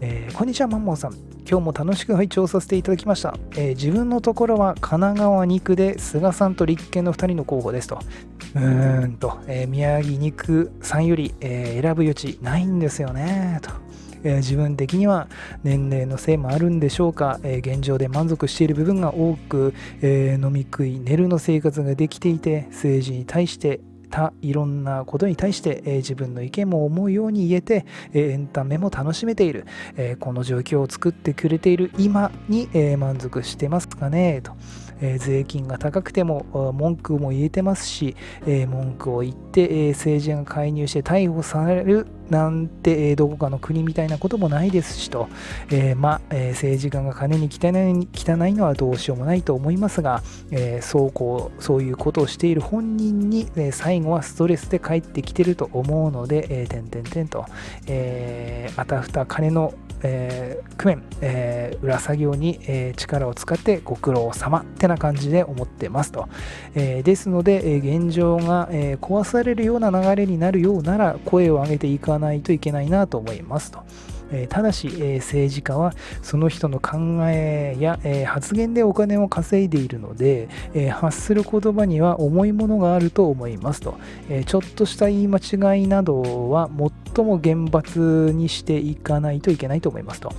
えー、こんにちは、マンモンさん。今日も楽しく拝聴させていただきました。えー、自分のところは神奈川2区で菅さんと立憲の2人の候補ですと。うーんと、えー、宮城2区さんより、え選ぶ余地ないんですよね、と。え自分的には年齢のせいもあるんでしょうか、え現状で満足している部分が多く、え飲み食い寝るの生活ができていて政治に対してたいろんなことに対して、えー、自分の意見も思うように言えて、えー、エンタメも楽しめている、えー、この状況を作ってくれている今に、え満足してますかねと。えー、税金が高くても文句も言えてますし、えー、文句を言って、え、政治が介入して逮捕されるなんて、え、どこかの国みたいなこともないですしと、え、まあ、え、政治家が金に汚い汚いのはどうしようもないと思いますが、えそうこうそういうことをしている本人に、え最後はストレスで帰ってきてると思うので、えー、てんてんてんと、えあたふた金のえー、工面、えー、裏作業に、えー、力を使ってご苦労様ってな感じで思ってますと。えー、ですので、え、現状が、え、壊されるような流れになるようなら声を上げていかないといけないなと思いますと。えただし、え政治家はその人の考えや、え発言でお金を稼いでいるので、え発する言葉には重いものがあると思いますと、えちょっとした言い間違いなどは最も厳罰にしていかないといけないと思いますと。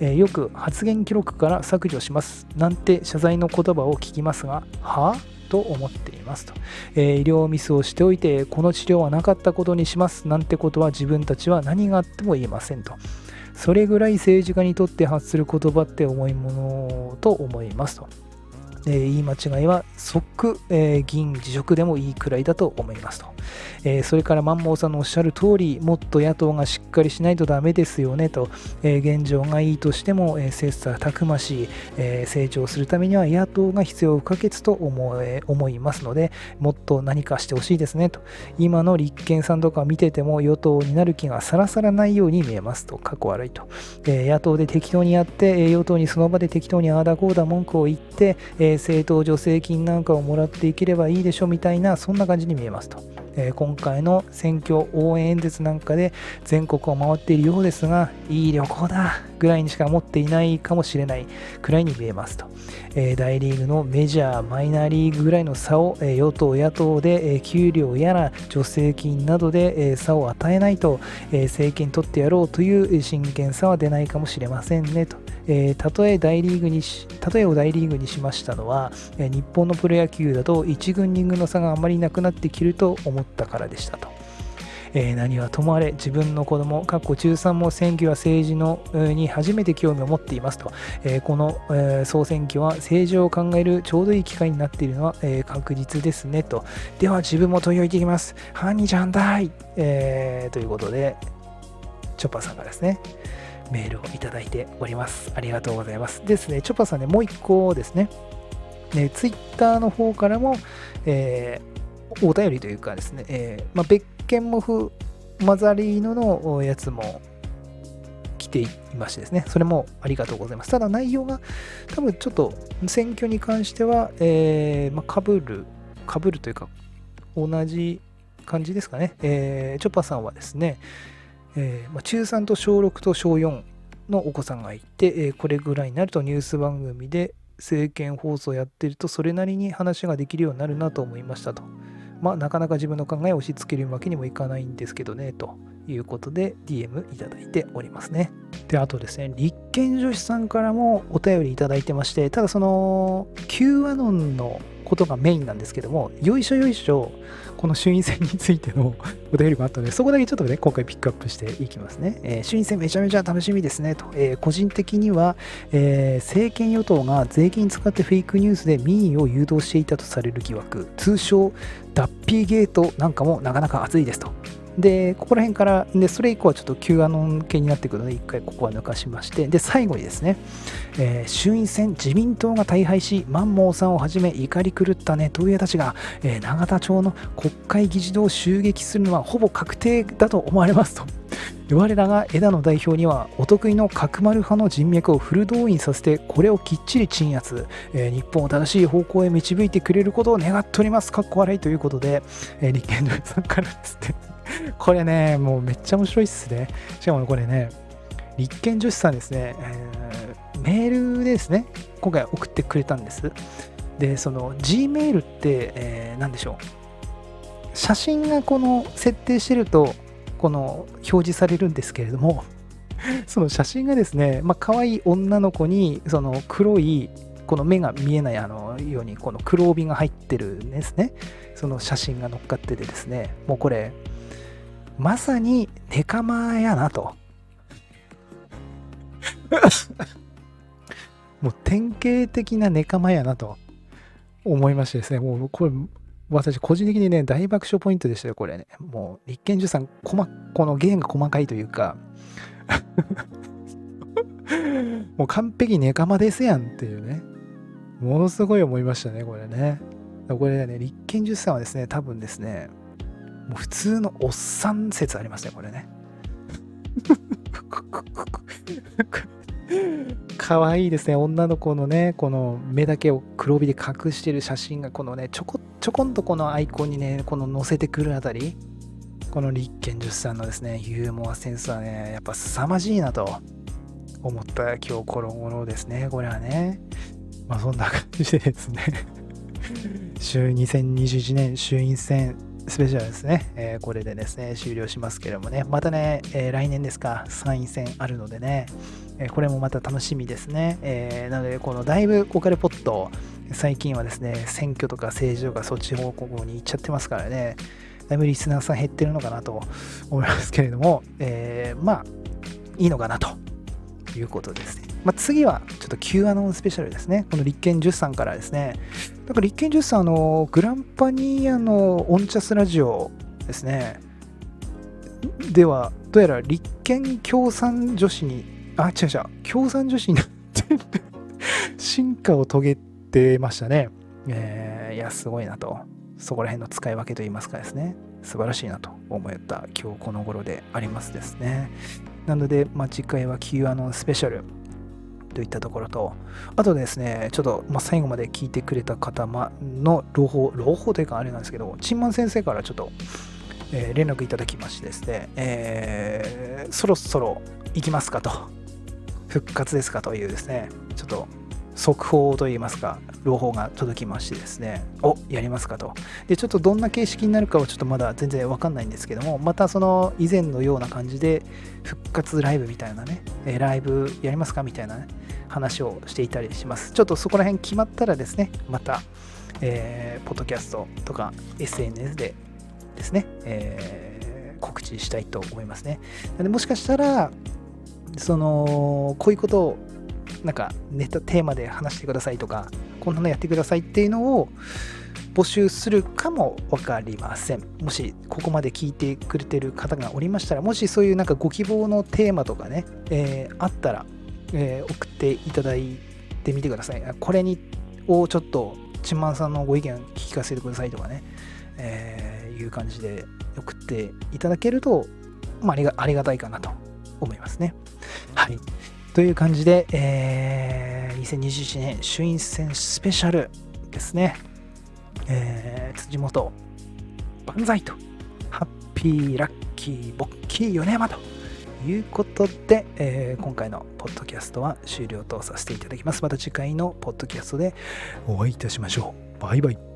えよく発言記録から削除します。なんて謝罪の言葉を聞きますが、はと思っていますと、えー、医療ミスをしておいてこの治療はなかったことにします。なんてことは自分たちは何があっても言えませんと。それぐらい政治家にとって発する言葉って重いものと思いますと。えー、言い間違いは即、えー、議員辞職でもいいくらいだと思いますと。えー、それからマンモーさんのおっしゃる通り、もっと野党がしっかりしないとダメですよねと、え現状がいいとしても、え切磋琢磨し、え成長するためには野党が必要不可欠と思え思いますので、もっと何かしてほしいですねと。今の立憲さんとか見てても与党になる気がさらさらないように見えますと、過去悪いと。え野党で適当にやって、与党にその場で適当にああだこうだ文句を言って、え政党助成金なんかをもらっていければいいでしょみたいな、そんな感じに見えますと。え今回の選挙応援演説なんかで全国を回っているようですが、いい旅行だぐらいにしか思っていないかもしれないくらいに見えますと。え大リーグのメジャー、マイナーリーグぐらいの差を、え与党、野党で、え給料やら助成金などで、え差を与えないと、え政権取ってやろうという真剣さは出ないかもしれませんねと。えー、例え大リーグにし例えを大リーグにしましたのは、えー、日本のプロ野球だと1軍2軍の差があまりなくなってきると思ったからでしたと。えー、何はともあれ自分の子供かっこ中3も選挙や政治のに初めて興味を持っていますと、えー、この、えー、総選挙は政治を考えるちょうどいい機会になっているのは、え確実ですねとでは自分も問い置いていきますハニーちゃんだい、えということでチョッパーさんがですねメールをいただいております。ありがとうございます。ですね、チョパさんね、もう一個ですね、ねツイッターの方からも、え、お便りというかですね、えー、まあ、別件もフマザリーノのやつも来ていましてですね、それもありがとうございます。ただ内容が多分ちょっと選挙に関しては、えー、まあ、被る、被るというか、同じ感じですかね。えー、チョパさんはですね、えー、まあ、中3と小6と小4のお子さんがいて、え、これぐらいになるとニュース番組で政見放送やってるとそれなりに話ができるようになるなと思いましたと。まあなかなか自分の考えを押し付けるわけにもいかないんですけどねということで DM いただいておりますね。で、あとですね、立憲女子さんからもお便りいただいてまして、ただその Q アノンのことがメインなんですけども、よいしょよいしょ、この衆院選についての お便りもあったので、そこだけちょっとね、今回ピックアップしていきますね。えー、衆院選めちゃめちゃ楽しみですねと。えー、個人的には、えー、政権与党が税金使ってフェイクニュースで民意を誘導していたとされる疑惑、通称ダッピーゲートなんかもなかなか熱いですと。で、ここら辺から、で、それ以降はちょっと Q アノン系になってくるので、一回ここは抜かしまして、で、最後にですね、えー、衆院選、自民党が大敗し、マンモーさんをはじめ怒り狂ったネトウヤたちが、えー、永田町の国会議事堂を襲撃するのはほぼ確定だと思われますと。我らが枝野代表にはお得意の角丸派の人脈をフル動員させてこれをきっちり鎮圧、えー、日本を正しい方向へ導いてくれることを願っておりますかっこ悪いということで、えー、立憲のさんからですね これね、もうめっちゃ面白いっすね。しかもこれね、立憲女子さんですね、えー、メールでですね、今回送ってくれたんです。で、その Gmail って、えー、何でしょう。写真がこの設定してると、この表示されるんですけれども、その写真がですね、まあ、可愛い女の子に、その黒い、この目が見えないあのように、この黒帯が入ってるんですね。その写真が乗っかっててですね、もうこれ、まさにネカマやなと。もう典型的なネカマやなと。思いましてですね、もうこれ、私、個人的にね、大爆笑ポイントでしたよ、これね。もう、立憲授産、このゲームが細かいというか、もう完璧ネカマですやんっていうね。ものすごい思いましたね、これね。これね、立憲授産はですね、多分ですね、もう普通のおっさん説ありますね、これね。可愛いですね。女の子のね、この目だけを黒帯で隠してる写真が、このね、ちょこちょこんとこのアイコンにね、この載せてくるあたり、この立憲女子さんのですね、ユーモアセンスはね、やっぱ凄まじいなと思った今日この頃ですね、これはね。まあそんな感じでですね 週2021年衆院選スペシャルですね、えー、これでですね、終了しますけれどもね、またね、えー、来年ですか、参院選あるのでね、えー、これもまた楽しみですね。えなので、このだいぶオカレポット、最近はですね、選挙とか政治とかそっち方向に行っちゃってますからね、だいぶリスナーさん減ってるのかなと思いますけれども、えまあ、いいのかなということですね。まあ、次はちょっと Q アノンスペシャルですね。この立憲10さんからですね。だから立憲10さん、のグランパニーアのオンチャスラジオですね。では、どうやら立憲共産女子に、あ、違う違う、共産女子になって進化を遂げてましたね。えー、いや、すごいなと。そこら辺の使い分けといいますかですね。素晴らしいなと思った今日この頃でありますですね。なので、まあ、次回は Q アノンスペシャルといったところと、あとですね、ちょっと、ま、最後まで聞いてくれた方の朗報、朗報というかあれなんですけど、チンマン先生からちょっと、えー、連絡いただきましてですね、えー、そろそろ行きますかと、復活ですかというですね、ちょっと速報といいますか、朗報が届きましてですね、おやりますかと。で、ちょっとどんな形式になるかはちょっとまだ全然わかんないんですけども、またその以前のような感じで復活ライブみたいなね、えライブやりますかみたいなね、話をしていたりします。ちょっとそこら辺決まったらですね、また、えー、ポッドキャストとか SNS でですね、えー、告知したいと思いますね。でもしかしたら、その、こういうことをなんかネタテーマで話してくださいとかこんなのやってくださいっていうのを募集するかも分かりません。もしここまで聞いてくれてる方がおりましたらもしそういうなんかご希望のテーマとかね、えー、あったら、えー、送っていただいてみてください。これにをちょっとちんまんさんのご意見聞かせてくださいとかね、えー、いう感じで送っていただけると、まあ、ありがありがたいかなと思いますね。はい。という感じで、えー、2021年衆院選スペシャルですね。えー、辻元万歳と、ハッピー、ラッキー、ボッキー、米山ということで、えー、今回のポッドキャストは終了とさせていただきます。また次回のポッドキャストでお会いいたしましょう。バイバイ。